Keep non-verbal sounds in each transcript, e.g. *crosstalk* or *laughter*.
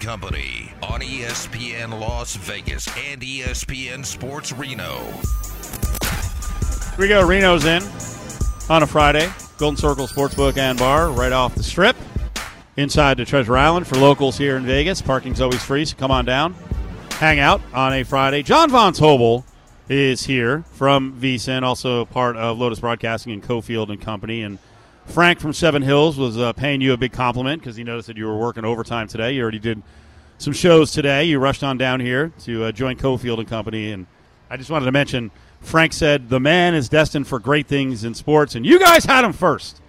Company on ESPN Las Vegas and ESPN Sports Reno. Here we go. Reno's in on a Friday. Golden Circle Sportsbook and Bar right off the strip inside the Treasure Island for locals here in Vegas. Parking's always free, so come on down. Hang out on a Friday. John Von Tobel is here from VSIN, also part of Lotus Broadcasting and Cofield and Company. And Frank from Seven Hills was uh, paying you a big compliment because he noticed that you were working overtime today. You already did some shows today. You rushed on down here to uh, join Cofield and Company, and I just wanted to mention Frank said the man is destined for great things in sports, and you guys had him first.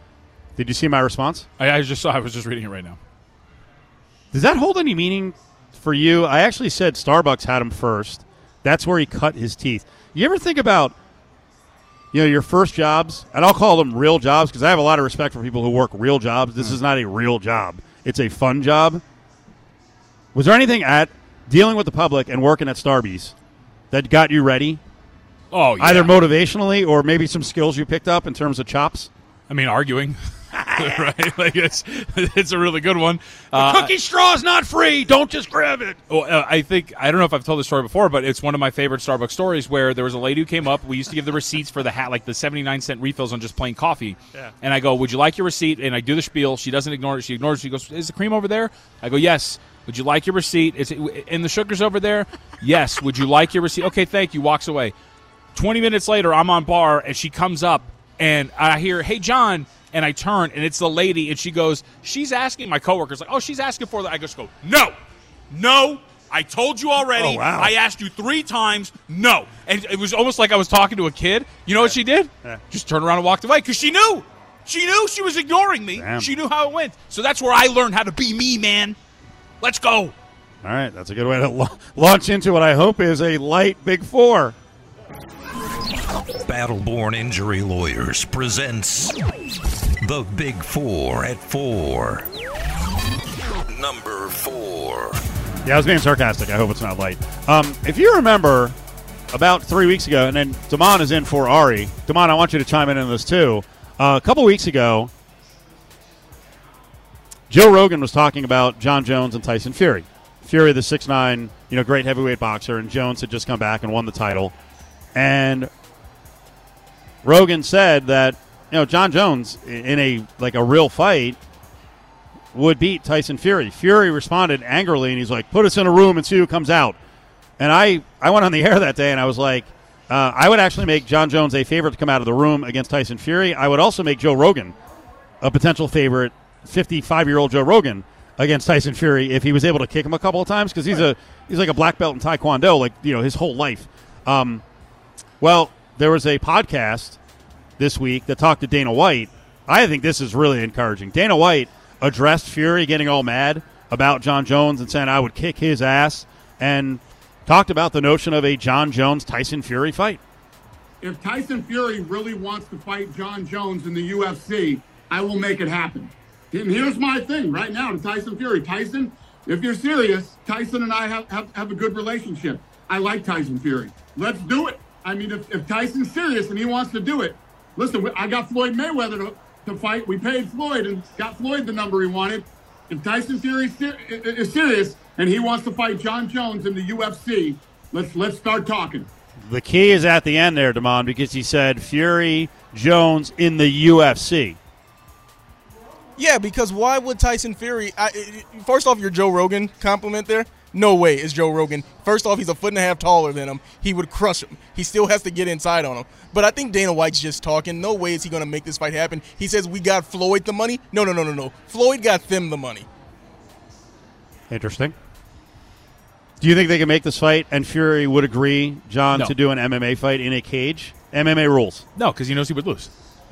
Did you see my response? I, I just saw. I was just reading it right now. Does that hold any meaning for you? I actually said Starbucks had him first. That's where he cut his teeth. You ever think about you know your first jobs, and I'll call them real jobs because I have a lot of respect for people who work real jobs. This hmm. is not a real job; it's a fun job. Was there anything at dealing with the public and working at Starbucks that got you ready, Oh, yeah. either motivationally or maybe some skills you picked up in terms of chops? I mean, arguing. *laughs* right? *laughs* Like it's it's a really good one. Uh, Cookie straw is not free. Don't just grab it. Well, uh, I think I don't know if I've told this story before, but it's one of my favorite Starbucks stories where there was a lady who came up. We used to give the receipts for the hat, like the seventy nine cent refills on just plain coffee. Yeah. And I go, "Would you like your receipt?" And I do the spiel. She doesn't ignore it. She ignores. it. She goes, "Is the cream over there?" I go, "Yes." Would you like your receipt? Is it and the sugar's over there? yes. Would you like your receipt? Okay, thank you. Walks away. Twenty minutes later, I'm on bar and she comes up and I hear, "Hey, John." And I turn, and it's the lady, and she goes, "She's asking my coworkers, like, oh, she's asking for that." I just go, "No, no, I told you already. Oh, wow. I asked you three times. No." And it was almost like I was talking to a kid. You know what she did? Yeah. Just turned around and walked away because she knew. She knew she was ignoring me. Damn. She knew how it went. So that's where I learned how to be me, man. Let's go. All right, that's a good way to la- launch into what I hope is a light Big Four. Battleborn Injury Lawyers presents The Big Four at Four. Number four. Yeah, I was being sarcastic. I hope it's not light. Um, if you remember, about three weeks ago, and then Damon is in for Ari. Damon, I want you to chime in on this too. Uh, a couple weeks ago, Joe Rogan was talking about Jon Jones and Tyson Fury. Fury, the six nine, you know, great heavyweight boxer, and Jones had just come back and won the title. And Rogan said that you know Jon Jones in a like a real fight would beat Tyson Fury. Fury responded angrily and he's like, "Put us in a room and see who comes out." And I I went on the *laughs* air that day and I was like, uh, I would actually make Jon Jones a favorite to come out of the room against Tyson Fury. I would also make Joe Rogan a potential favorite, 55 year old Joe Rogan against Tyson Fury if he was able to kick him a couple of times because he's a he's like a black belt in Taekwondo, like you know his whole life. Um, well, there was a podcast this week that talked to Dana White. I think this is really encouraging. Dana White addressed Fury getting all mad about Jon Jones and saying I would kick his ass and talked about the notion of a Jon Jones Tyson Fury fight. if Tyson Fury really wants to fight Jon Jones in the UFC, I will make it happen. And here's my thing right now to Tyson Fury. Tyson, if you're serious, Tyson and I have, have, have a good relationship. I like Tyson Fury. Let's do it. I mean, if, if Tyson's serious and he wants to do it, listen, I got Floyd Mayweather to, to fight. We paid Floyd and got Floyd the number he wanted. If Tyson Fury is ser- is serious and he wants to fight Jon Jones in the UFC, let's let's start talking. The key is at the end there, Damon, because he said Fury Jones in the UFC. Yeah, because why would Tyson Fury? I, I- first off, your Joe Rogan compliment there. No way is Joe Rogan. First off, he's a foot and a half taller than him. He would crush him. He still has to get inside on him. But I think Dana White's just talking. No way is he going to make this fight happen. He says we got Floyd the money. No, no, no, no, no. Floyd got them the money. Interesting. Do you think they can make this fight and Fury would agree, John, No. to do an MMA fight in a cage? MMA rules. No, because he knows he would lose.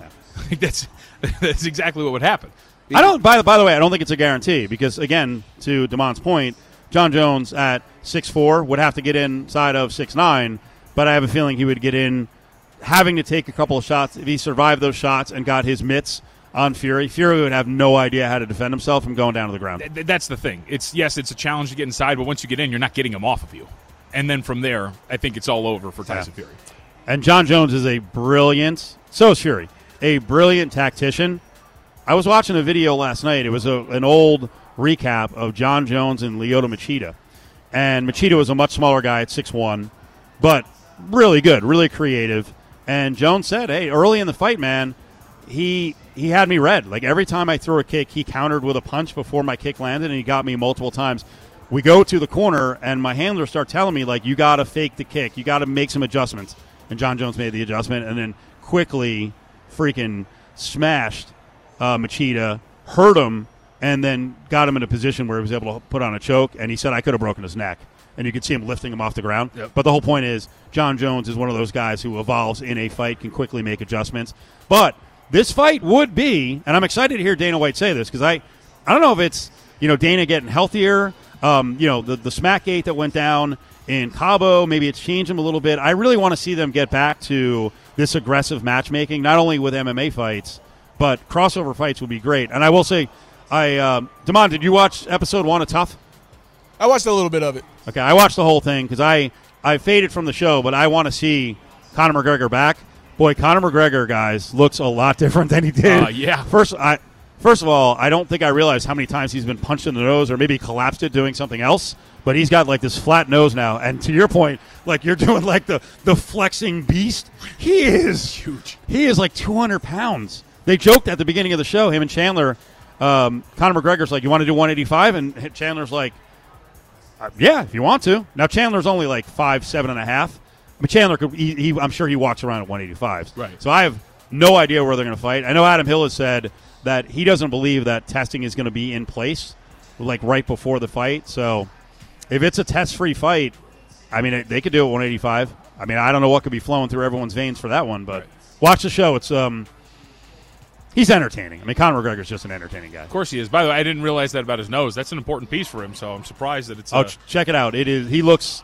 *laughs* that's *laughs* that's exactly what would happen. I don't. By the by the way, I don't think it's a guarantee because again, to Damon's point, Jon Jones at six four would have to get inside of six nine, but I have a feeling he would get in, having to take a couple of shots. If he survived those shots and got his mitts on Fury, Fury would have no idea how to defend himself from going down to the ground. Th- that's the thing. It's yes, it's a challenge to get inside, but once you get in, you're not getting him off of you. And then from there, I think it's all over for Tyson Fury. And Jon Jones is a brilliant, so is Fury, a brilliant tactician. I was watching a video last night. It was a, an old recap of Jon Jones and Lyoto Machida. And Machida was a much smaller guy at six one, but really good, really creative. And Jones said, "Hey, early in the fight, man, he he had me read. Like every time I threw a kick, he countered with a punch before my kick landed, and he got me multiple times. We go to the corner, and my handlers start telling me like, you got to fake the kick, you got to make some adjustments. And Jon Jones made the adjustment, and then quickly, freaking smashed uh, Machida, hurt him, and then got him in a position where he was able to put on a choke. And he said I could have broken his neck, and you could see him lifting him off the ground. Yep. But the whole point is, Jon Jones is one of those guys who evolves in a fight, can quickly make adjustments. But this fight would be, and I'm excited to hear Dana White say this because I, I don't know if it's you know Dana getting healthier. Um, you know the the smack gate that went down in Cabo, maybe it's changed him a little bit. I really want to see them get back to this aggressive matchmaking, not only with MMA fights, but crossover fights would be great. And I will say, I um, Damon, did you watch episode one of TUF? I watched a little bit of it. Okay, I watched the whole thing because I I faded from the show, but I want to see Conor McGregor back. Boy, Conor McGregor, guys, looks a lot *laughs* different than he did. Uh, yeah. First, I first of all, I don't think I realized how many times he's been punched in the nose or maybe collapsed it doing something else. But he's got like this flat nose now, and to your point, like you're *laughs* doing like the the flexing beast. He is Huge. He is like 200 pounds. They joked at the beginning of the show, him and Chandler. Um, Conor McGregor's like, "You want to do 185?" And Chandler's like, uh, yeah, if you want to. Now Chandler's only like five, seven and a half. But Chandler could. He, he, I'm sure he walks around at 185. Right. So I have no idea where they're going to fight. I know Adam Hill has said that he doesn't believe that testing is going to be in place, like right before the fight. So if it's a test-free fight, I mean, they could do it 185. I mean, I don't know what could be flowing through everyone's veins for that one, but watch the show. It's um, he's entertaining. I mean, Conor McGregor's just an entertaining guy. Of course he is. By the way, I didn't realize that about his nose. That's an important piece for him, so I'm surprised that it's. Oh, uh, check it out. It is. He looks.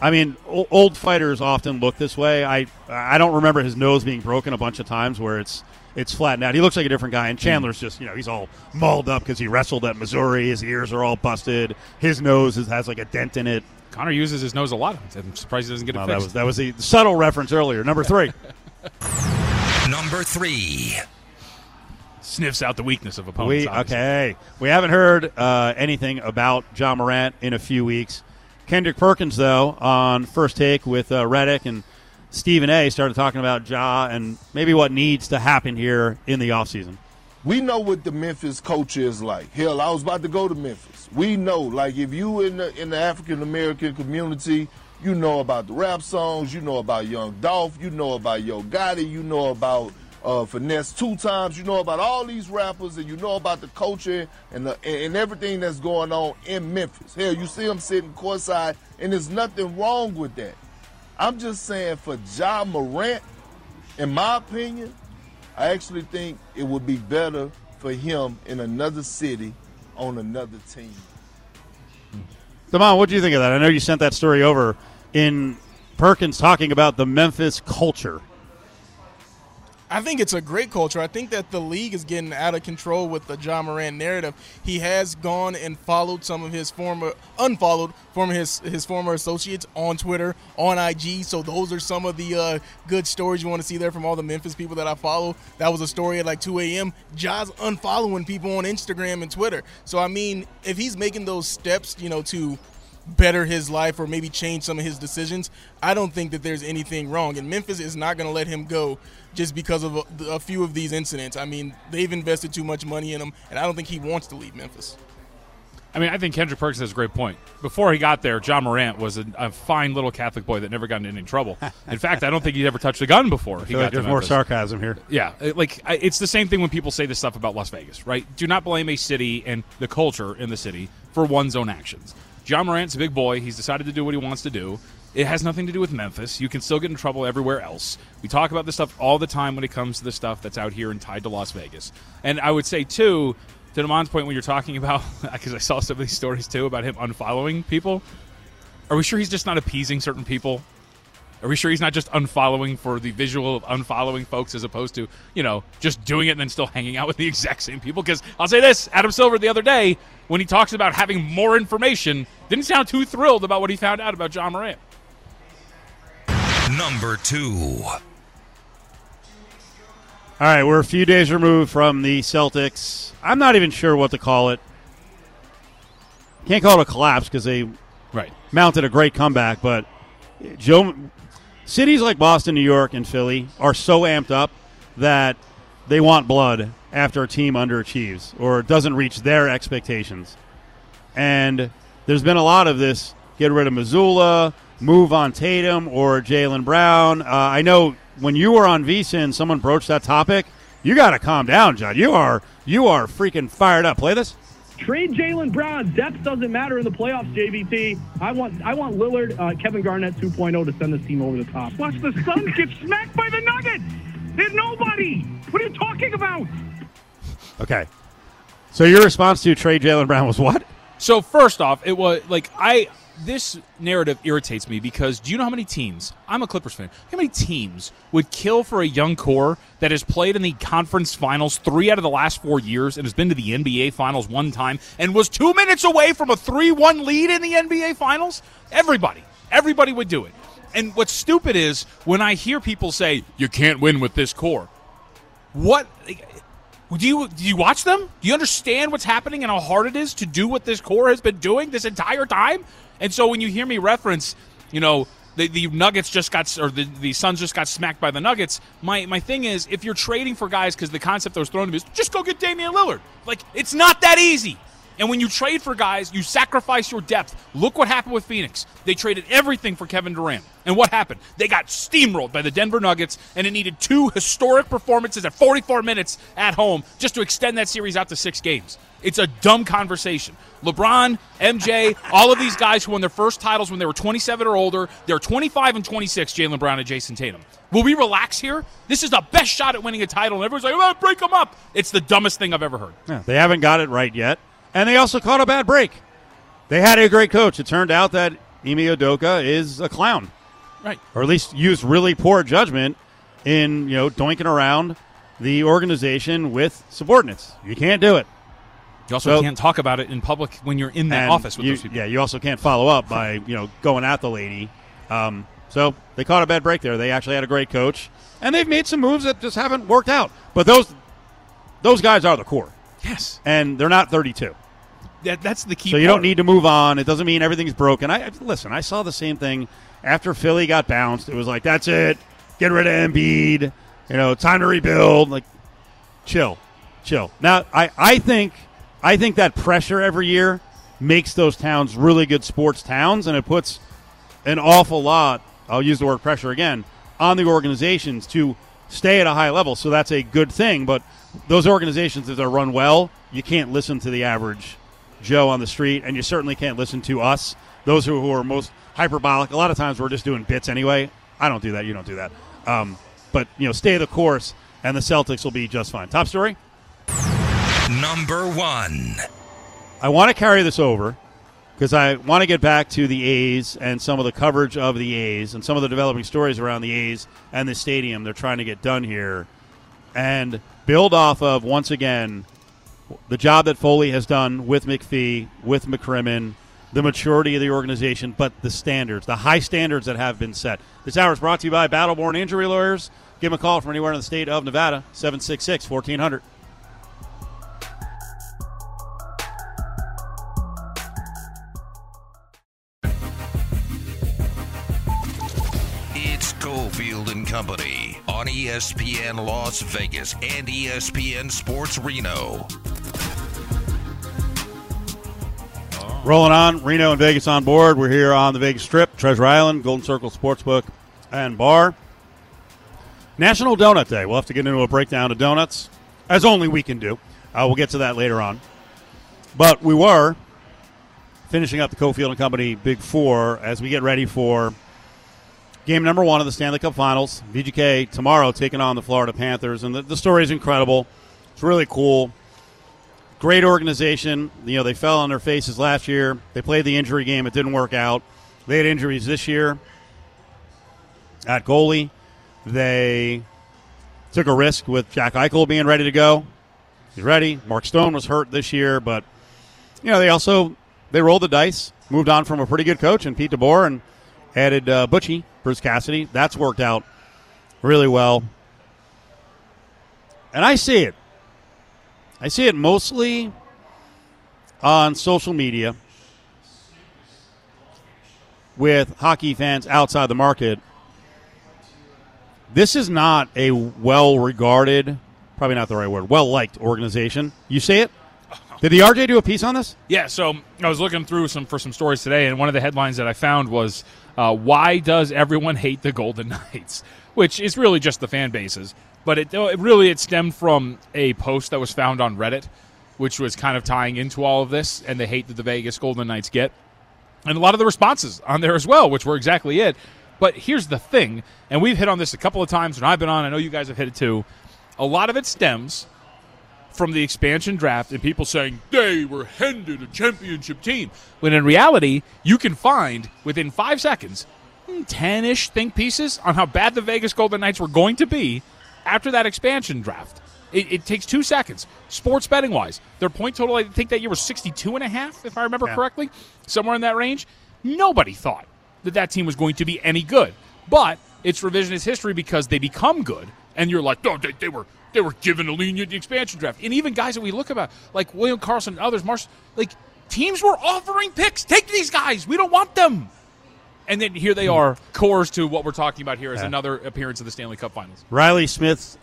I mean, o- old fighters often look this way. I I don't remember his nose being broken a bunch of times where it's it's flattened out. He looks like a different guy. And Chandler's just you know he's all mauled up because he wrestled at Missouri. His ears are all busted. His nose is, has like a dent in it. Conor uses his nose a lot. I'm surprised he doesn't get it Well, fixed. that was that was the subtle reference earlier. Number three. *laughs* Number three. Sniffs out the weakness of opponents. We obviously. okay. We haven't heard uh, anything about Ja Morant in a few weeks. Kendrick Perkins, though, on first take with uh, Redick and Stephen A. started talking about Ja and maybe what needs to happen here in the offseason. We know what the Memphis culture is like. Hell, I was about to go to Memphis. We know, like, if you in the in the African American community, you know about the rap songs, you know about Young Dolph, you know about Yo Gotti, you know about uh, Finesse2Tymes, you know about all these rappers, and you know about the culture and the, and everything that's going on in Memphis. Hell, you see them sitting courtside, and there's nothing wrong with that. I'm just saying, for Ja Morant, in my opinion, I actually think it would be better for him in another city on another team. Damon, what do you think of that? I know you sent that story over in Perkins talking about the Memphis culture. I think it's a great culture. I think that the league is getting out of control with the John Moran narrative. He has gone and followed some of his former, unfollowed former his his former associates on Twitter, on IG. So those are some of the uh, good stories you want to see there from all the Memphis people that I follow. That was a story at like 2 a.m. Ja's unfollowing people on Instagram and Twitter. So I mean, if he's making those steps, you know, to better his life or maybe change some of his decisions, I don't think that there's anything wrong. And Memphis is not going to let him go just because of a, a, few of these incidents. I mean, they've invested too much money in him, and I don't think he wants to leave Memphis. I mean, I think Kendrick Perkins has a great point. Before he got there, Ja Morant was a, a fine little Catholic boy that never got into any trouble. *laughs* In fact, I don't think he'd ever touched a gun before. He got like to there's more sarcasm here. Yeah, uh, like I- it's the same thing when people say this stuff about Las Vegas, right? Do not blame a city and the culture in the city for one's own actions. Ja Morant's a big boy. He's decided to do what he wants to do. It has nothing to do with Memphis. You can still get in trouble everywhere else. We talk about this stuff all the time when it comes to the stuff that's out here and tied to Las Vegas. And I would say too, to Damon's point, when you're talking about, *laughs* because I saw some of these stories too about him unfollowing people. Are we sure he's just not appeasing certain people? Are we sure he's not just unfollowing for the visual of unfollowing folks as opposed to, you know, just doing it and then still hanging out with the *laughs* exact same people? Because I'll say this Adam Silver the other day, when he talks about having more information, didn't sound too thrilled about what he found out about Ja Morant. Number two. All right, we're a few days removed from the Celtics. I'm not even sure what to call it. can't call it a collapse because they Right. mounted a great comeback. But Joe, cities like Boston, New York, and Philly are so amped up that they want blood after a team underachieves or doesn't reach their expectations. And there's been a lot of this: get rid of Mazzulla, move on Tatum or Jaylen Brown. Uh, I know when you were on VSIN, someone broached that topic. You got to calm down, John. You are you are freaking fired up. Play this. Trade Jaylen Brown. Depth doesn't matter in the playoffs, JVT. I want I want Lillard, uh, Kevin Garnett 2.0 to send this team over the top. Watch the Suns *laughs* get smacked by the Nuggets. There's nobody. What are you talking about? Okay. So your response to trade Jaylen Brown was what? So first off, it was like I this narrative irritates me because do you know how many teams? I'm a Clippers fan. How many teams would kill for a young core that has played in the conference finals three out of the last four years and has been to the NBA finals one time and was two minutes away from a three-one lead in the NBA finals? Everybody, everybody would do it. And what's stupid is when I hear people say you can't win with this core. What? Do you do you watch them? Do you understand what's happening and how hard it is to do what this core has been doing this entire time? And so when you hear me reference, you know, the, the Nuggets just got or the, the Suns just got smacked by the Nuggets. My my thing is if you're trading for guys because the concept that was thrown to me is just go get Damian Lillard. Like it's not that easy. And when you trade for guys, you sacrifice your depth. Look what happened with Phoenix. They traded everything for Kevin Durant. And what happened? They got steamrolled by the Denver Nuggets, and it needed two historic performances at 44 minutes at home just to extend that series out to six games. It's a dumb conversation. LeBron, MJ, all of these guys who won their first titles when they were 27 or older, they're 25 and 26, Jaylen Brown and Jayson Tatum. Will we relax here? This is the best shot at winning a title, and everyone's like, oh, break them up. It's the dumbest thing I've ever heard. Yeah, they haven't got it right yet, and they also caught a bad break. They had a great coach. It turned out that Ime Udoka is a clown, Right. or at least used really poor judgment in you know doinking around the organization with subordinates. You can't do it. You also So- can't talk about it in public when you're in that office with you, those people. Yeah, you also can't follow up by you know going at the lady. Um, so they caught a bad break there. They actually had a great coach, and they've made some moves that just haven't worked out. But those those guys are the core, Yes. and they're not 32. That, that's the key So you part. don't need to move on. It doesn't mean everything's broken. I listen. I saw the same thing after Philly got bounced. It was like that's it. Get rid of Embiid. You know, time to rebuild. Like, chill, chill. Now, I I think I think that pressure every year makes those towns really good sports towns, and it puts an awful lot. I'll use the word pressure again on the organizations to stay at a high level. So that's a good thing. But those organizations, if they're run well, you can't listen to the average Joe on the street, and you certainly can't listen to us, those who, who are most hyperbolic. A lot of times we're just doing bits anyway. I don't do that. You don't do that. Um, but you know, stay the course, and the Celtics will be just fine. Top story. Number one. I want to carry this over because I want to get back to the A's and some of the coverage of the A's and some of the developing stories around the A's and the stadium they're trying to get done here and build off of once again the job that Foley has done with McPhee, with McCrimmon, the maturity of the organization, but the standards, the high standards that have been set. This hour is brought to you by Battleborn Injury Lawyers. Give them a call from anywhere in the state of Nevada, 766 1400. ESPN Las Vegas and ESPN Sports Reno. Rolling on, Reno and Vegas on board. We're here on the Vegas Strip, Treasure Island, Golden Circle Sportsbook and Bar. National Donut Day. We'll have to get into a breakdown of donuts, as only we can do. Uh, we'll get to that later on. But we were finishing up the Cofield and Company Big Four as we get ready for game number one of the Stanley Cup Finals. VGK tomorrow taking on the Florida Panthers, and the, the story is incredible. It's really cool. Great organization. You know, they fell on their faces last year. They played the injury game. It didn't work out. They had injuries this year at goalie. They took a risk with Jack Eichel being ready to go. He's ready. Mark Stone was hurt this year, but you know they also they rolled the dice, moved on from a pretty good coach and Pete DeBoer, and added uh, Butchie, Bruce Cassidy. That's worked out really well. And I see it. I see it mostly on social media with hockey fans outside the market. This is not a well regarded, probably not the right word, well liked organization. You see it? Did the RJ do a piece on this? Yeah, so I was looking through some for some stories today, and one of the headlines that I found was uh, "Why does everyone hate the Golden *laughs* Knights?" Which is really just the fan bases, but it, it really it stemmed from a post that was found on Reddit, which was kind of tying into all of this and the hate that the Vegas Golden Knights get, and a lot of the responses on there as well, which were exactly it. But here's the thing, and we've hit on this a couple of times when I've been on. I know you guys have hit it too. A lot of it stems from the expansion draft and people saying they were handed a championship team. When in reality, you can find within five seconds hmm, 10 ish think pieces on how bad the Vegas Golden Knights were going to be after that expansion draft. It, it takes two seconds. Sports betting wise, their point total, I think that year was 62 and a half, if I remember Yeah. correctly, somewhere in that range. Nobody thought that that team was going to be any good. But it's revisionist history because they become good, and you're like, oh, they, they were they were given a lenient expansion draft, and even guys that we look about like William Karlsson and others, Marsh, like teams were offering picks. Take these guys. We don't want them. And then here they are, cores to what we're talking about here is Yeah. another appearance of the Stanley Cup Finals. Reilly Smith,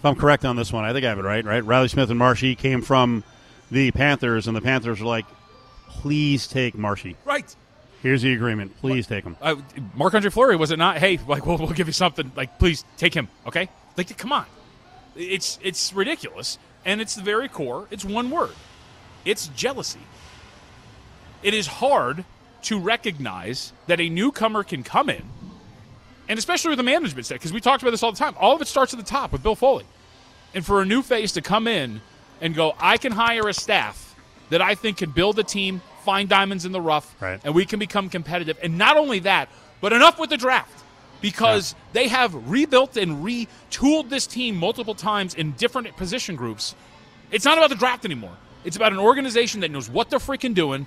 if I'm correct on this one, I think I have it right, right? Reilly Smith and Marshy came from the Panthers, and the Panthers were like, please take Marshy. Right. Here's the agreement. Please take him. Uh, Marc Andre Fleury was it not? Hey, like we'll, we'll give you something. Like please take him. Okay. Like come on. It's it's ridiculous, and it's the very core. It's one word. It's jealousy. It is hard to recognize that a newcomer can come in, and especially with the management staff, because we talked about this all the time. All of it starts at the top with Bill Foley, and for a new face to come in and go, I can hire a staff that I think can build a team, find diamonds in the rough, Right. and we can become competitive. And not only that, but enough with the draft because they have rebuilt and retooled this team multiple times in different position groups. It's not about the draft anymore. It's about an organization that knows what they're freaking doing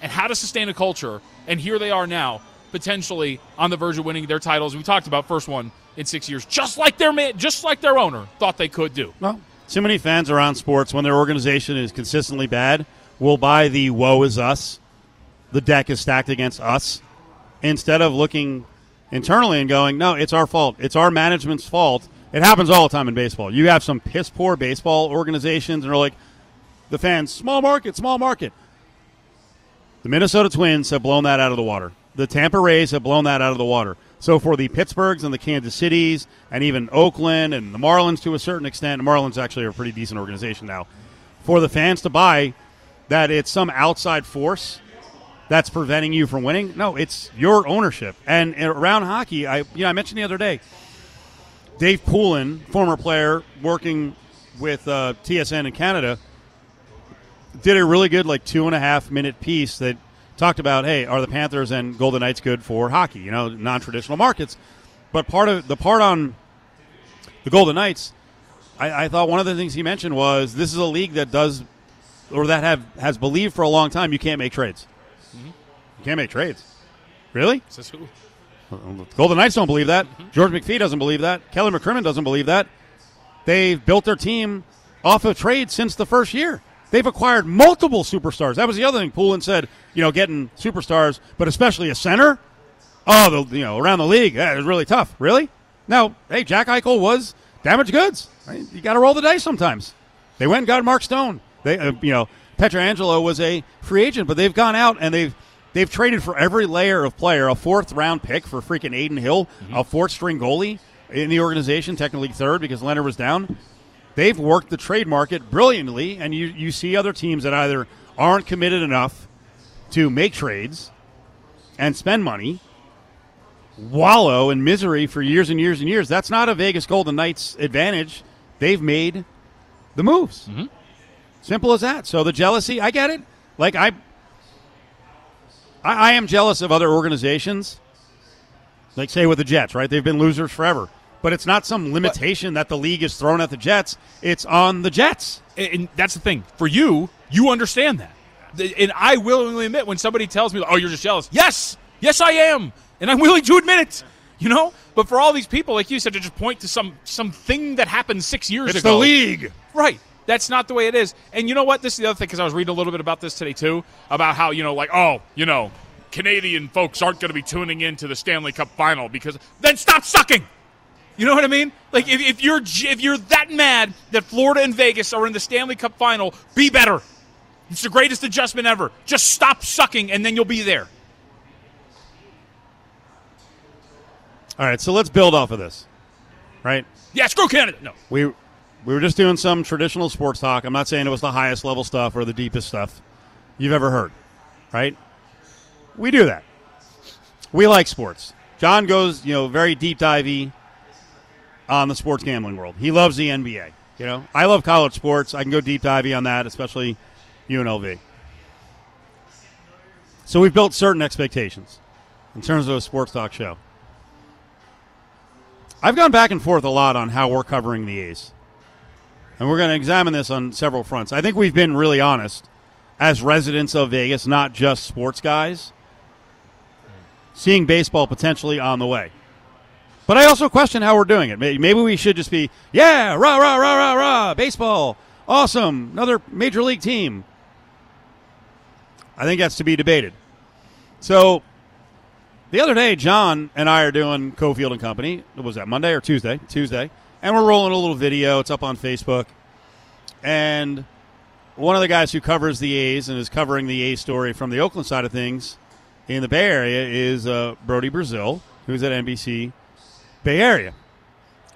and how to sustain a culture. And here they are now, potentially on the verge of winning their titles. We talked about first one in six years, just like their man, just like their owner thought they could do. Well, too many fans around sports when their organization is consistently bad will buy the "woe is us," the deck is stacked against us, instead of looking internally and going, "No, it's our fault. It's our management's fault." It happens all the time in baseball. You have some piss poor baseball organizations, and they're like, the fans, small market, small market. The Minnesota Twins have blown that out of the water. The Tampa Rays have blown that out of the water. So for the Pittsburghs and the Kansas Cities and even Oakland and the Marlins to a certain extent, the Marlins actually are a pretty decent organization now. For the fans to buy that it's some outside force that's preventing you from winning, no, it's your ownership. And around hockey, I you know I mentioned the other day, Dave Poulin, former player working with uh, TSN in Canada, did a really good like two and a half minute piece that talked about hey are the panthers and golden knights good for hockey? You know non-traditional markets. But part of the part on the golden knights I, I thought one of the things he mentioned was this is a league that does or that have has believed for a long time you can't make trades you can't make trades really Says who? Golden Knights don't believe that. George McPhee doesn't believe that. Kelly McCrimmon doesn't believe that. They've built their team off of trade since the first year. They've acquired multiple superstars. That was the other thing Poulin said. You know, getting superstars, but especially a center. Oh, the, you know, around the league, that was really tough. Really? Now, hey, Jack Eichel was damaged goods. Right? You got to roll the dice sometimes. They went and got Mark Stone. They, uh, you know, Pietrangelo was a free agent, but they've gone out and they've they've traded for every layer of player. A fourth round pick for freaking Adin Hill, mm-hmm. a fourth string goalie in the organization, technically third because Leonard was down. They've worked the trade market brilliantly, and you you see other teams that either aren't committed enough to make trades and spend money, wallow in misery for years and years and years. That's not a Vegas Golden Knights advantage. They've made the moves. Mm-hmm. Simple as that. So the jealousy, I get it. Like I, I, I am jealous of other organizations. Like say with the Jets, right? They've been losers forever. But it's not some limitation that the league is thrown at the Jets. It's on the Jets. and, and that's the thing. For you, you understand that. And I willingly admit when somebody tells me, "Oh, you're just jealous." Yes, yes, I am, and I'm willing to admit it. You know, but for all these people, like you said, to just point to some something that happened six years It's ago, It's the league. right? That's not the way it is. And you know what? This is the other thing because I was reading a little bit about this today too, about how you know, like, oh, you know, Canadian folks aren't going to be tuning in to the Stanley Cup final because then stop sucking. You know what I mean? Like if, if you're if you're that mad that Florida and Vegas are in the Stanley Cup final, be better. It's the greatest adjustment ever. Just stop sucking and then you'll be there. All right, so let's build off of this, right? Yeah, screw Canada. No. We we were just doing some traditional sports talk. I'm not saying it was the highest level stuff or the deepest stuff you've ever heard, right? We do that. We like sports. John goes, you know, very deep divey on the sports gambling world. He loves the NBA. You know, I love college sports. I can go deep divey on that, especially UNLV. So we've built certain expectations in terms of a sports talk show. I've gone back and forth a lot on how we're covering the A's. And we're going to examine this on several fronts. I think we've been really honest as residents of Vegas, not just sports guys, seeing baseball potentially on the way. But I also question how we're doing it. Maybe we should just be, yeah, rah, rah, rah, rah, rah, baseball, awesome, another major league team. I think that's to be debated. So the other day, John and I are doing Cofield and Company. Was that Monday or Tuesday? Tuesday. And we're rolling a little video. It's up on Facebook. And one of the guys who covers the A's and is covering the A story from the Oakland side of things in the Bay Area is uh, Brody Brazil, who's at NBC Bay Area.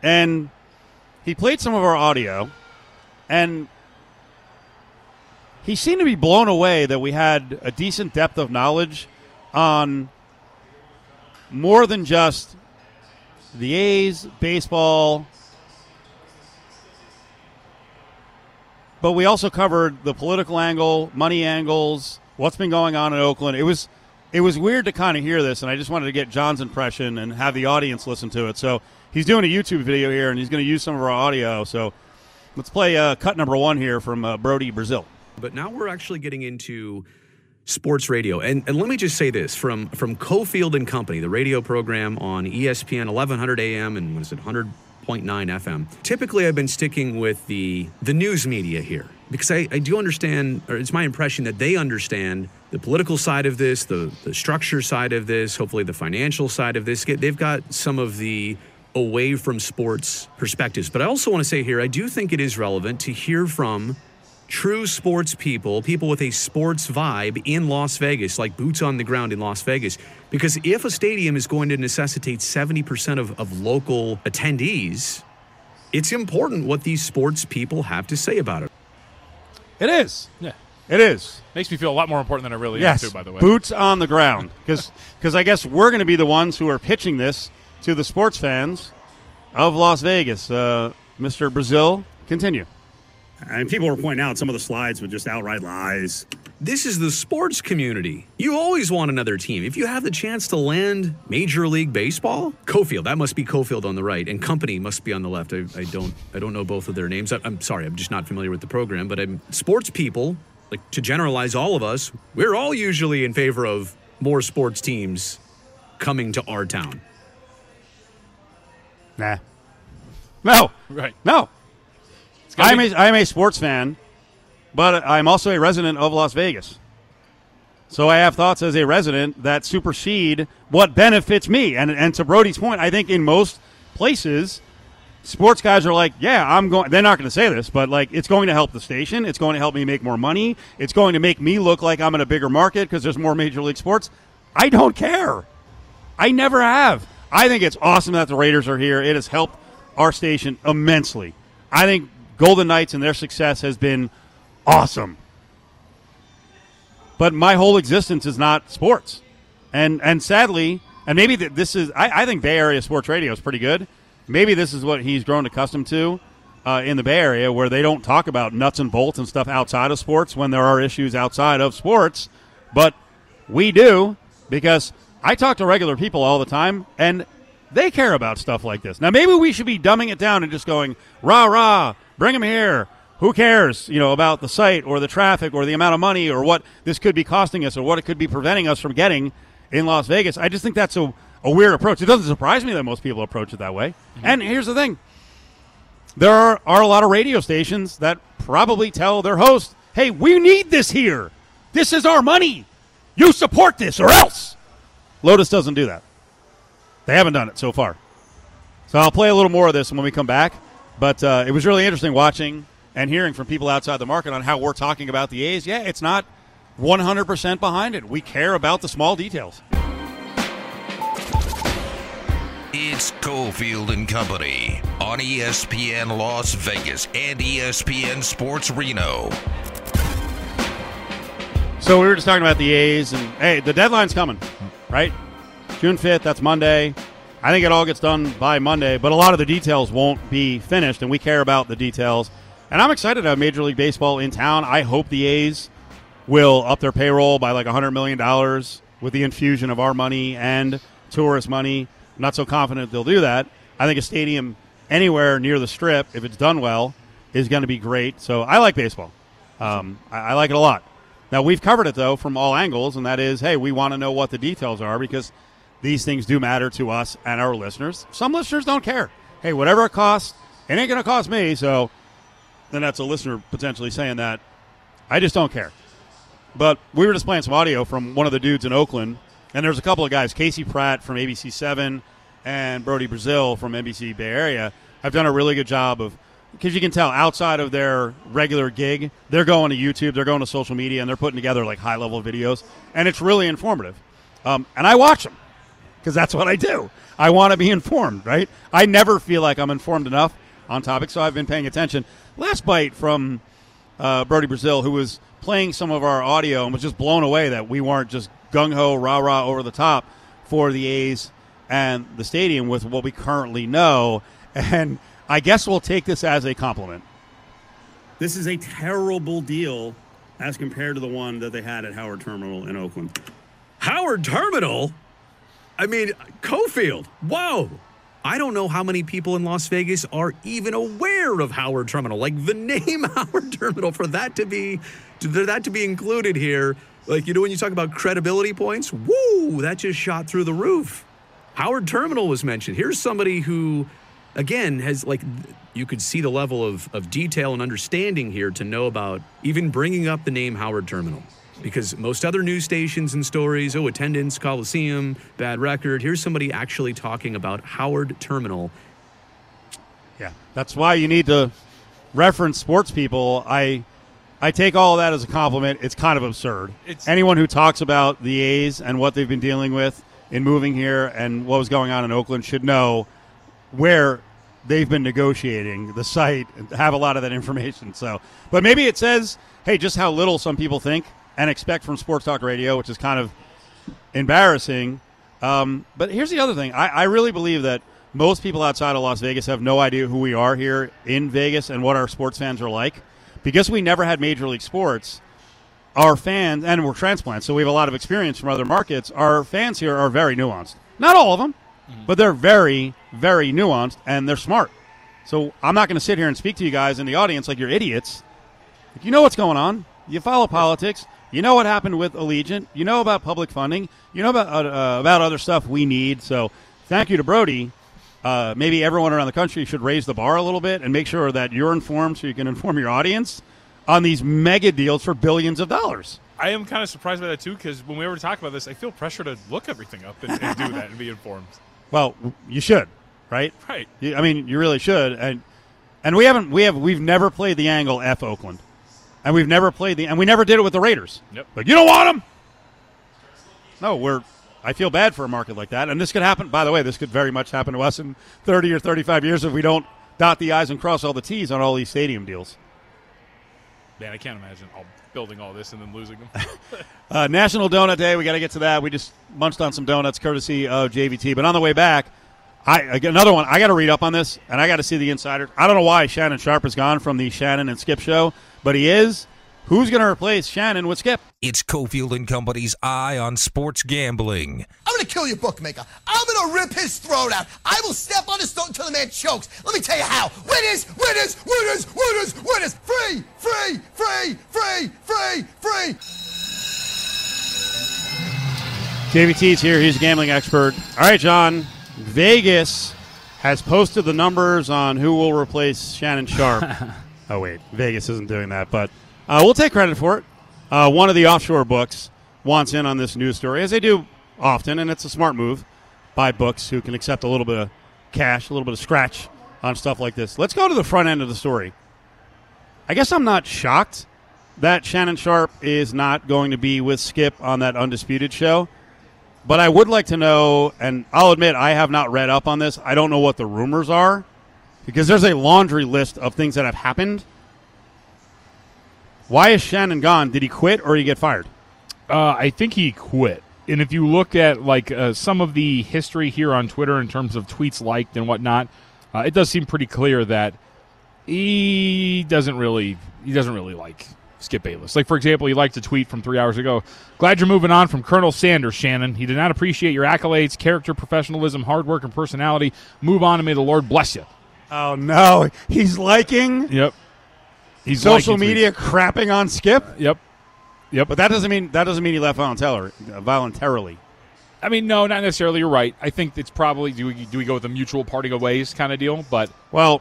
And he played some of our audio, and he seemed to be blown away that we had a decent depth of knowledge on more than just the A's, baseball, but we also covered the political angle, money angles, what's been going on in Oakland. It was it was weird to kind of hear this, and I just wanted to get John's impression and have the audience listen to it. So he's doing a YouTube video here, and he's going to use some of our audio. So let's play uh, cut number one here from uh, Brody Brazil. But now we're actually getting into sports radio. And, and let me just say this from, from Cofield and Company, the radio program on ESPN 1100 AM and what is it, 100.9 FM. Typically, I've been sticking with the, the news media here because I, I do understand, or it's my impression that they understand the political side of this, the, the structure side of this, hopefully the financial side of this. They've got some of the away from sports perspectives. But I also want to say here, I do think it is relevant to hear from true sports people, people with a sports vibe in Las Vegas, like boots on the ground in Las Vegas. Because if a stadium is going to necessitate 70% of, of local attendees, it's important what these sports people have to say about it. It is. Yeah. It is. Makes me feel a lot more important than I really Yes. am, too, by the way. Boots on the ground. Because I guess we're going to be the ones who are pitching this to the sports fans of Las Vegas. Uh, Mr. Brazil, continue. And people were pointing out some of the slides with just outright lies. This is the sports community. You always want another team. If you have the chance to land Major League Baseball, Cofield, that must be Cofield on the right, and Company must be on the left. I, I don't, I don't know both of their names. I, I'm sorry, I'm just not familiar with the program. But I'm sports people, like to generalize all of us, we're all usually in favor of more sports teams coming to our town. Nah. No. Right. No. I'm be- a, I'm a sports fan, but I'm also a resident of Las Vegas. So I have thoughts as a resident that supersede what benefits me. And and to Brody's point, I think in most places, sports guys are like, yeah, I'm going. They're not going to say this, but like, it's going to help the station. It's going to help me make more money. It's going to make me look like I'm in a bigger market because there's more major league sports. I don't care. I never have. I think it's awesome that the Raiders are here. It has helped our station immensely. I think Golden Knights and their success has been awesome. But my whole existence is not sports, and and sadly, and maybe this is. I, I think Bay Area sports radio is pretty good. Maybe this is what he's grown accustomed to uh, in the Bay Area, where they don't talk about nuts and bolts and stuff outside of sports when there are issues outside of sports, but we do because I talk to regular people all the time, and they care about stuff like this. Now, maybe we should be dumbing it down and just going rah rah, bring them here. Who cares, you know, about the site or the traffic or the amount of money or what this could be costing us or what it could be preventing us from getting in Las Vegas? I just think that's a, a weird approach. It doesn't surprise me that most people approach it that way. Mm-hmm. And here's the thing: there are, are a lot of radio stations that probably tell their host, "Hey, we need this here. This is our money." You support this or else. Lotus doesn't do that. They haven't done it so far. So I'll play a little more of this when we come back. But uh, it was really interesting watching and hearing from people outside the market on how we're talking about the A's. Yeah, it's not 100% behind it. We care about the small details. It's Cofield and Company on ESPN Las Vegas and ESPN Sports Reno. So we were just talking about the A's, and hey, the deadline's coming, right? June 5th, that's Monday. I think it all gets done by Monday, but a lot of the details won't be finished, and we care about the details. And I'm excited to have Major League Baseball in town. I hope the A's will up their payroll by like $100 million with the infusion of our money and tourist money. I'm not so confident they'll do that. I think a stadium anywhere near the strip, if it's done well, is going to be great. So I like baseball. Um, I, I like it a lot. Now we've covered it though from all angles, and that is, hey, we want to know what the details are because these things do matter to us and our listeners. Some listeners don't care. Hey, whatever it costs, it ain't going to cost me. So then that's a listener potentially saying that. I just don't care. But we were just playing some audio from one of the dudes in Oakland, and there's a couple of guys, Casey Pratt from ABC Seven and Brody Brazil from NBC Bay Area, have done a really good job of because you can tell outside of their regular gig, they're going to YouTube, they're going to social media, and they're putting together like high level videos, and it's really informative. Um, and I watch them because that's what I do. I want to be informed, right? I never feel like I'm informed enough on topics, so I've been paying attention. Last bite from uh, Brody Brazil, who was playing some of our audio and was just blown away that we weren't just gung ho, rah rah over the top for the A's and the stadium with what we currently know. And I guess we'll take this as a compliment. This is a terrible deal as compared to the one that they had at Howard Terminal in Oakland. Howard Terminal? I mean, Cofield. Whoa. I don't know how many people in Las Vegas are even aware of Howard Terminal. Like the name *laughs* Howard Terminal for that to be for that to be included here. Like you know when you talk about credibility points, woo, that just shot through the roof. Howard Terminal was mentioned. Here's somebody who again has like you could see the level of, of detail and understanding here to know about even bringing up the name Howard Terminal. Because most other news stations and stories, oh, attendance, Coliseum, bad record. Here's somebody actually talking about Howard Terminal. Yeah, that's why you need to reference sports people. I I take all of that as a compliment. It's kind of absurd. It's- Anyone who talks about the A's and what they've been dealing with in moving here and what was going on in Oakland should know where they've been negotiating the site and have a lot of that information. So, but maybe it says, hey, just how little some people think and expect from Sports Talk Radio, which is kind of embarrassing. Um, but here's the other thing: I, I really believe that most people outside of Las Vegas have no idea who we are here in Vegas and what our sports fans are like, because we never had Major League Sports. Our fans, and we're transplants, so we have a lot of experience from other markets. Our fans here are very nuanced. Not all of them, but they're very, very nuanced and they're smart. So I'm not going to sit here and speak to you guys in the audience like you're idiots. Like, you know what's going on. You follow politics. You know what happened with Allegiant. You know about public funding. You know about uh, uh, about other stuff we need. So thank you to Brody. Uh, maybe everyone around the country should raise the bar a little bit and make sure that you're informed so you can inform your audience on these mega deals for billions of dollars. I am kind of surprised by that too because when we ever talk about this, I feel pressure to look everything up and, and do that and be informed. Well, you should, right? Right. You- I mean, you really should. And and we haven't we have we've never played the angle F Oakland, and we've never played the and we never did it with the Raiders. Yep. Like you don't want them. No, we're. I feel bad for a market like that, and this could happen. By the way, this could very much happen to us in thirty or thirty-five years if we don't dot the i's and cross all the t's on all these stadium deals. Man, I can't imagine all building all this and then losing them. *laughs* Uh, National Donut Day. We got to get to that. We just munched on some donuts, courtesy of JVT. But on the way back, I I- another one. I got to read up on this, and I got to see the insiders. I don't know why Shannon Sharpe is gone from the Shannon and Skip show, but he is. Who's going to replace Shannon with Skip? It's Cofield and Company's Eye on Sports Gambling. I'm gonna kill your bookmaker. I'm gonna rip his throat out. I will step on his throat until the man chokes. Let me tell you how. Winners, winners, winners, winners, winners. Free, free, free, free, free, free. JVT's here. He's a gambling expert. All right, John. Vegas has posted the numbers on who will replace Shannon Sharpe. *laughs* oh, wait. Vegas isn't doing that, but uh, we'll take credit for it. Uh, one of the offshore books wants in on this news story, as they do often, and it's a smart move by books who can accept a little bit of cash, a little bit of scratch on stuff like this. Let's go to the front end of the story. I guess I'm not shocked that Shannon Sharpe is not going to be with Skip on that Undisputed show. But I would like to know, and I'll admit I have not read up on this. I don't know what the rumors are because there's a laundry list of things that have happened. Why is Shannon gone? Did he quit or did he get fired? Uh, I think he quit. And if you look at like uh, some of the history here on Twitter in terms of tweets liked and whatnot, uh, it does seem pretty clear that he doesn't really he doesn't really like Skip Bayless. Like for example, he liked a tweet from three hours ago. Glad you're moving on from Colonel Sanders, Shannon. He did not appreciate your accolades, character, professionalism, hard work, and personality. Move on, and may the Lord bless you. Oh no, he's liking Yep. He's social liking tweets. media crapping on Skip. Yep. Yep. But that doesn't mean that doesn't mean he left voluntarily. Uh, voluntarily. I mean, no, not necessarily. You're right. I think it's probably do we do we go with a mutual parting of ways kind of deal? But Well,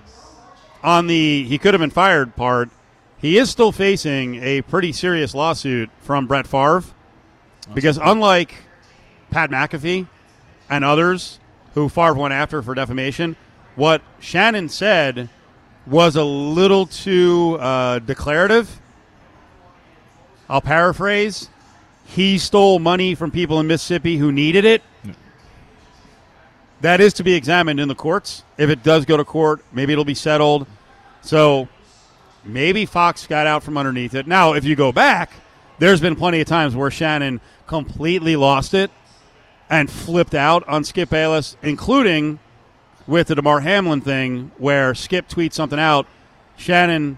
on the he could have been fired part, he is still facing a pretty serious lawsuit from Brett Favre because unlike Pat McAfee and others who Favre went after for defamation, what Shannon said was a little too uh, declarative. I'll paraphrase. He stole money from people in Mississippi who needed it. That is to be examined in the courts. If it does go to court, maybe it'll be settled. So maybe Fox got out from underneath it. Now, if you go back, there's been plenty of times where Shannon completely lost it and flipped out on Skip Bayless, including with the Damar Hamlin thing where Skip tweets something out. Shannon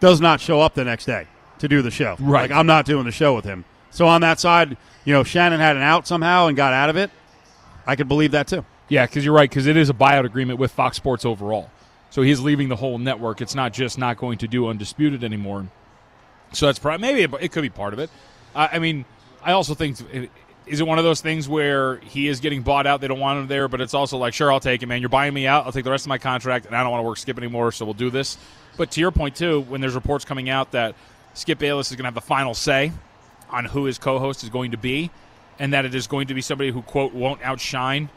does not show up the next day to do the show. Right. Like, I'm not doing the show with him. So on that side, you know, Shannon had an out somehow and got out of it. I could believe that too. yeah, because you're right. Because it is a buyout agreement with Fox Sports overall. So he's leaving the whole network. It's not just not going to do undisputed anymore. So that's probably maybe it, it could be part of it. Uh, I mean, I also think is it one of those things where he is getting bought out? They don't want him there, but it's also like, sure, I'll take it, man. You're buying me out. I'll take the rest of my contract, and I don't want to work Skip anymore. So we'll do this. But to your point too, when there's reports coming out that Skip Bayless is going to have the final say on who his co-host is going to be, and that it is going to be somebody who quote won't outshine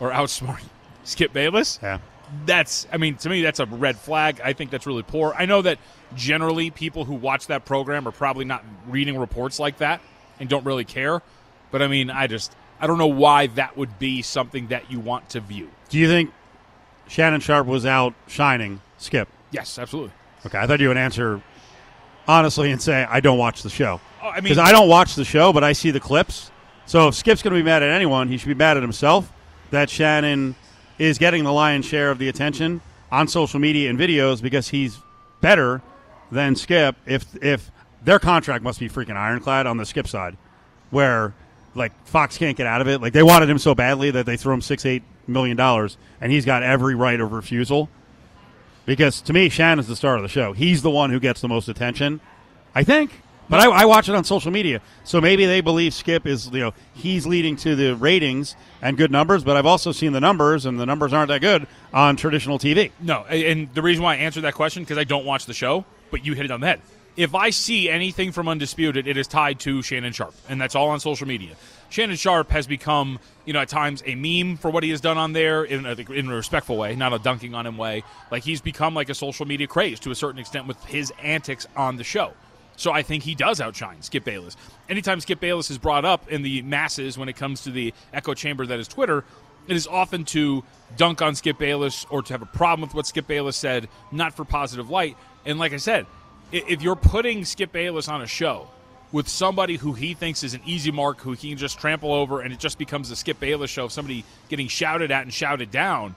or outsmart *laughs* Skip Bayless. Yeah. That's, I mean, to me, that's a red flag. I think that's really poor. I know that generally people who watch that program are probably not reading reports like that and don't really care. But I mean, I just, I don't know why that would be something that you want to view. Do you think Shannon Sharpe was out shining Skip? Yes, absolutely. Okay, I thought you would answer honestly and say I don't watch the show Oh, I mean, because I don't watch the show, but I see the clips. So if Skip's going to be mad at anyone, he should be mad at himself that Shannon is getting the lion's share of the attention on social media and videos because he's better than Skip. If if their contract must be freaking ironclad on the Skip side, where like Fox can't get out of it. Like they wanted him so badly that they threw him six eight million dollars, and he's got every right of refusal. Because to me, Shannon's the star of the show. He's the one who gets the most attention, I think. But I, I watch it on social media, so maybe they believe Skip is you know he's leading to the ratings and good numbers. But I've also seen the numbers, and the numbers aren't that good on traditional TV. No, and the reason why I answered that question because I don't watch the show, but you hit it on the head. If I see anything from Undisputed, it is tied to Shannon Sharpe, and that's all on social media. Shannon Sharpe has become, you know, at times a meme for what he has done on there in a, in a respectful way, not a dunking on him way. Like he's become like a social media craze to a certain extent with his antics on the show. So I think he does outshine Skip Bayless. Anytime Skip Bayless is brought up in the masses when it comes to the echo chamber that is Twitter, it is often to dunk on Skip Bayless or to have a problem with what Skip Bayless said, not for positive light. And like I said, if you're putting Skip Bayless on a show with somebody who he thinks is an easy mark, who he can just trample over, and it just becomes a Skip Bayless show of somebody getting shouted at and shouted down,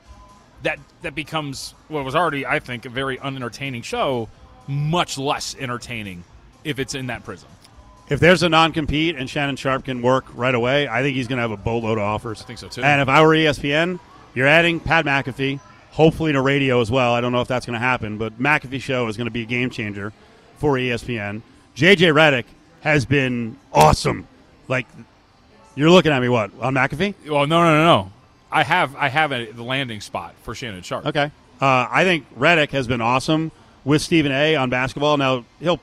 that that becomes what was already, I think, a very unentertaining show, much less entertaining if it's in that prism. If there's a non compete and Shannon Sharpe can work right away, I think he's going to have a boatload of offers. I think so, too. And if I were ESPN, you're adding Pat McAfee, hopefully to radio as well. I don't know if that's going to happen, but McAfee show is going to be a game changer for ESPN. JJ Redick has been awesome. Like you're looking at me, what on McAfee? Well, no, no, no, no. I have I have a, the landing spot for Shannon Sharpe. Okay. Uh, I think Redick has been awesome with Stephen A. on basketball. Now he'll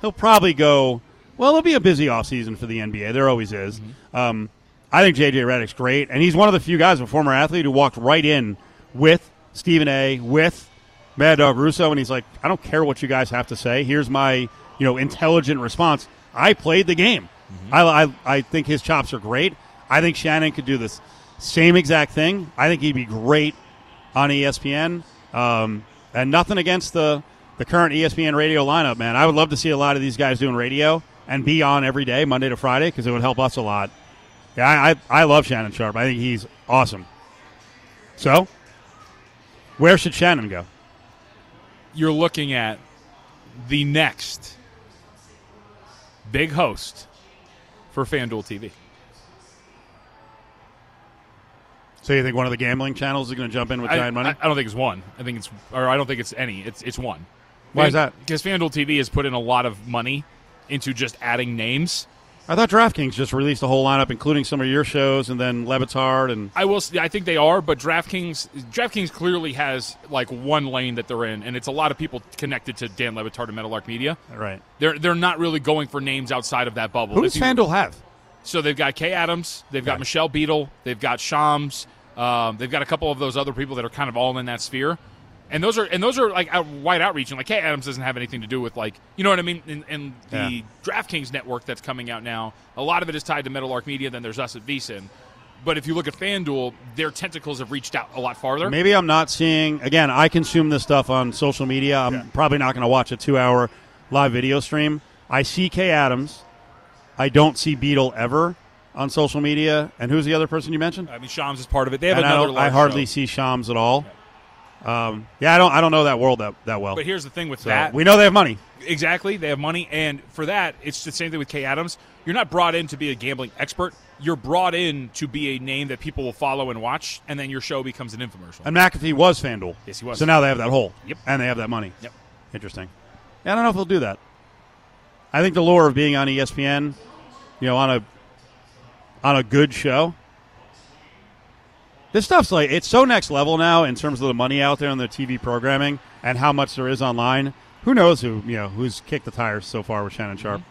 he'll probably go Well, it'll be a busy offseason for the NBA. There always is. Mm-hmm. Um, I think JJ Redick's great, and he's one of the few guys, a former athlete, who walked right in with Stephen A. with Mad Dog Russo, and he's like, I don't care what you guys have to say. Here's my you know intelligent response. I played the game. Mm-hmm. I, I I think his chops are great. I think Shannon could do this same exact thing. I think he'd be great on ESPN. Um, and nothing against the the current ESPN radio lineup, man. I would love to see a lot of these guys doing radio and be on every day, Monday to Friday, because it would help us a lot. Yeah, I, I I love Shannon Sharpe. I think he's awesome. So, where should Shannon go? You're looking at the next big host for FanDuel TV. So you think one of the gambling channels is going to jump in with I, giant money? I, I don't think it's one. I think it's, or I don't think it's any. It's it's one. Why is that? Because FanDuel TV has put in a lot of money into just adding names. I thought DraftKings just released a whole lineup, including some of your shows, and then Le Batard and I will. I think they are, but DraftKings DraftKings clearly has like one lane that they're in, and it's a lot of people connected to Dan Le Batard and Meadowlark Media. right. They're they're not really going for names outside of that bubble. Who does FanDuel have? So they've got Kay Adams, they've got. Michelle Beadle, they've got Shams, um, they've got a couple of those other people that are kind of all in that sphere. And those are and those are like out, wide outreach, and like Kay Adams doesn't have anything to do with like you know what I mean. And, and the Yeah. DraftKings network that's coming out now, a lot of it is tied to Metal Meadowlark Media. Then there's us at VSiN. But if you look at FanDuel, their tentacles have reached out a lot farther. Maybe I'm not seeing. Again, I consume this stuff on social media. I'm probably not going to watch a two-hour live video stream. I see Kay Adams. I don't see Beadle ever on social media. And who's the other person you mentioned? I mean, Shams is part of it. They have And I, another. don't- I hardly show. see Shams at all. Um, yeah, I don't. I don't know that world that, that well. But here's the thing with So, that: we know they have money. Exactly. They have money. And for that, it's the same thing with Kay Adams. You're not brought in to be a gambling expert. You're brought in to be a name that people will follow and watch, and then your show becomes an infomercial. And McAfee was FanDuel. Yes, he was. So now they have that hole. Yep. And they have that money. Yep. Interesting. Yeah, I don't know if they'll do that. I think the lure of being on ESPN, you know, on a on a good show. This stuff's like it's so next level now in terms of the money out there on the TV programming and how much there is online. Who knows who you know who's kicked the tires so far with Shannon Sharpe?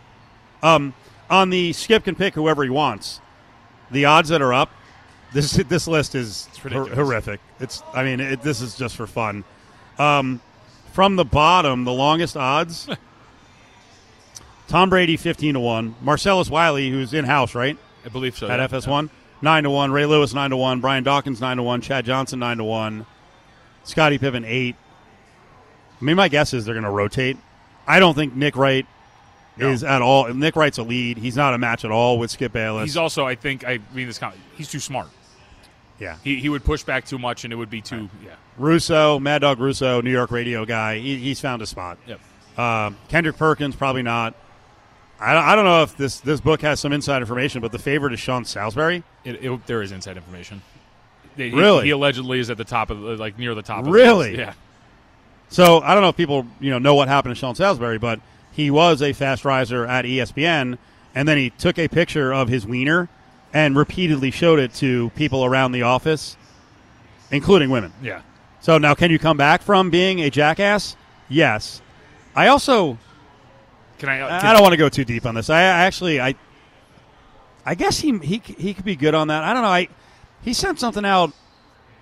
Um, on the skip can pick whoever he wants. The odds that are up, this *laughs* this list is hor- horrific. It's I mean it, this is just for fun. Um, from the bottom, the longest odds. *laughs* Tom Brady fifteen to one. Marcellus Wiley, who's in house, right? I believe so. at yeah. FS1. Nine to one. Ray Lewis nine to one. Brian Dawkins nine to one. Chad Johnson nine to one. Scottie Pippen eight. I mean, my guess is they're going to rotate. I don't think Nick Wright is at all. Nick Wright's a lead. He's not a match at all with Skip Bayless. He's also, I think, I mean, this. Kind he's too smart. yeah. He, he would push back too much, and it would be too. Yeah. Russo, Mad Dog Russo, New York radio guy. He, he's found a spot. Yep. Um, Kendrick Perkins probably not. I, don't- I don't know if this this book has some inside information, but the favorite is Sean Salisbury. It, it, there is inside information. He- Really? He, allegedly is at the top of the, like near the top. Of the Really? list. Yeah. So I don't know if people you know know what happened to Sean Salisbury, but he was a fast riser at ESPN, and then he took a picture of his wiener and repeatedly showed it to people around the office, including women. Yeah. So now, can you come back from being a jackass? Yes. I also Can I? Uh, I can- I don't want to go too deep on this. I, I actually I I guess he he he could be good on that. I don't know. I he sent something out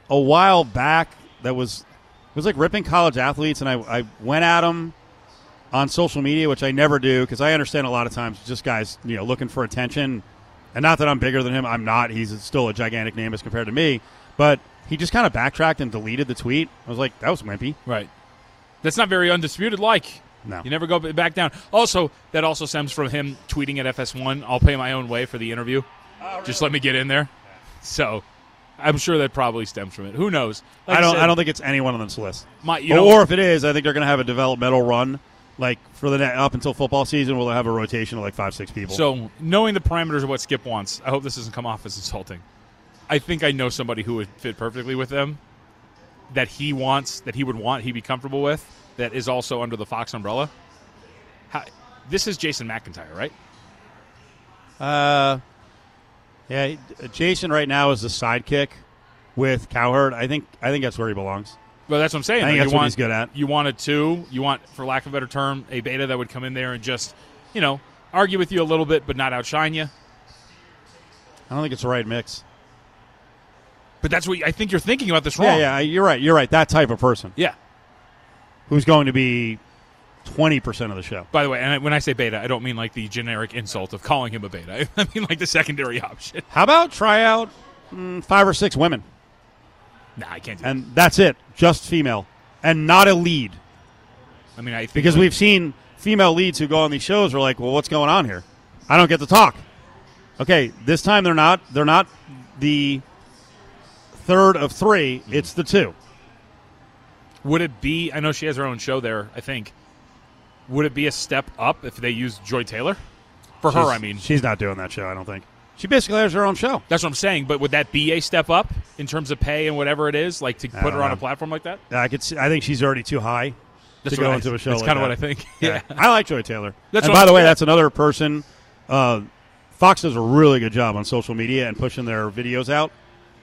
a while back that was it was like ripping college athletes, and I I went at him on social media, which I never do because I understand a lot of times just guys you know looking for attention, and not that I'm bigger than him. I'm not. He's still a gigantic name as compared to me, but he just kind of backtracked and deleted the tweet. I was like, that was wimpy. Right. That's not very undisputed. Like. No. You never go back down. Also, that also stems from him tweeting at FS1, I'll pay my own way for the interview. Oh, Just let me get in there. So, I'm sure that probably stems from it. Who knows? Like I don't. said, I don't think it's anyone on this list. My, you know, or if it is, I think they're going to have a developmental run, like for the net, up until football season. We'll have a rotation of like five, six people. So, knowing the parameters of what Skip wants, I hope this doesn't come off as insulting. I think I know somebody who would fit perfectly with them, that he wants, that he would want, he'd be comfortable with, that is also under the Fox umbrella. How, this is Jason McIntyre, right? uh, yeah, Jason right now is the sidekick with Cowherd. I think. I think that's where he belongs. Well, that's what I'm saying. I think Like, that's you what want, he's good at. You want a two. You want, for lack of a better term, a beta that would come in there and just, you know, argue with you a little bit, but not outshine you. I don't think it's the right mix. But that's what I think you're thinking about this wrong. Yeah, yeah, you're right. You're right. That type of person Yeah. Who's going to be twenty percent of the show. By the way, and when I say beta, I don't mean like the generic insult of calling him a beta. *laughs* I mean like the secondary option. How about try out mm, five or six women, Nah, I can't do and that's it, just female, and not a lead. I mean, I think Because like- we've seen female leads who go on these shows are like, well, what's going on here? I don't get to talk. Okay, this time they're not. They're not the third of three. It's the two. Would it be? I know she has her own show there. I think. Would it be a step up if they used Joy Taylor? For her, I mean, she's not doing that show. I don't think she basically has her own show. that's what I'm saying. But would that be a step up in terms of pay and whatever it is, like to put don't her on a platform like that? I could. See, I think she's already too high That's to go I- into a show. that's like kinda that. what I think. Yeah. I like Joy Taylor. That's and by the way, that's another person. Uh, Fox does a really good job on social media and pushing their videos out,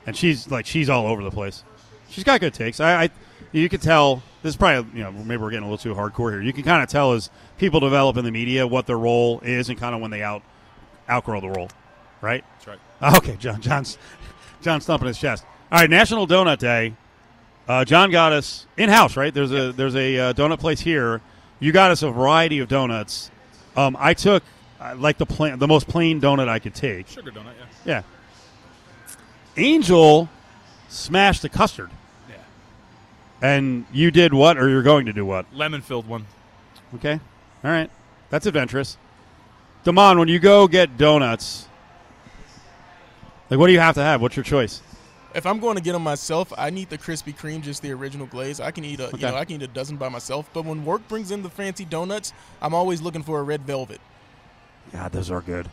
and she's like she's all over the place. She's got good takes. I, I you can tell. This is probably you know maybe we're getting a little too hardcore here. You can kind of tell as people develop in the media what their role is and kind of when they out outgrow the role, right? That's right. *laughs* Okay, John. John's John's thumping his chest. All right, National Donut Day. Uh, John got us in house, right? There's a there's a uh, donut place here. You got us a variety of donuts. Um, I took uh, like the plain, the most plain donut I could take. Sugar donut, yeah. Yeah. Angel smashed the custard. Yeah. And you did what, or you're going to do what? Lemon filled one. Okay. All right. That's adventurous. Damon, when you go get donuts, like what do you have to have? What's your choice? If I'm going to get them myself, I need the Krispy Kreme, just the original glaze. I can eat a, Okay. you know, I can eat a dozen by myself. But when work brings in the fancy donuts, I'm always looking for a red velvet. Yeah, those are good.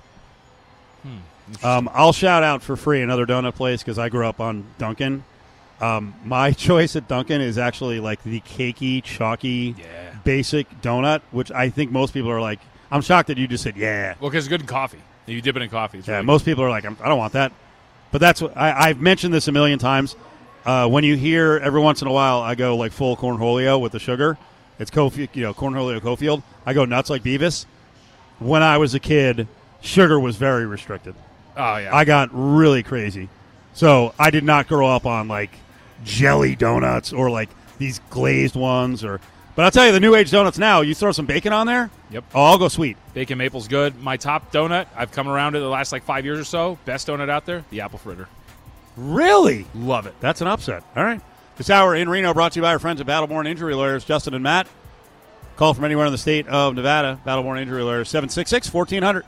Hmm. Um, I'll shout out for free another donut place because I grew up on Dunkin'. Um, my *laughs* choice at Dunkin' is actually like the cakey, chalky, Yeah. basic donut, which I think most people are like. I'm shocked that you just said yeah. Well, because it's good in coffee. You dip it in coffee. It's Yeah, really most people are like, I'm, I don't want that. But that's what I, I've mentioned this a million times. Uh, when you hear every once in a while, I go like full cornholio with the sugar. It's Cofield, you know, cornholio Cofield. I go nuts like Beavis. When I was a kid, sugar was very restricted. Oh yeah. I got really crazy. So I did not grow up on like jelly donuts or like these glazed ones or. But I'll tell you, the new age donuts now, you throw some bacon on there. Yep. Oh, I'll go sweet. Bacon maple's good. My top donut, I've come around to the last like five years or so. Best donut out there, the apple fritter. Really? Love it. That's an upset. All right. This hour in Reno brought to you by our friends at Battleborn Injury Lawyers, Justin and Matt. Call from anywhere in the state of Nevada. Battleborn Injury Lawyers, 766 1400.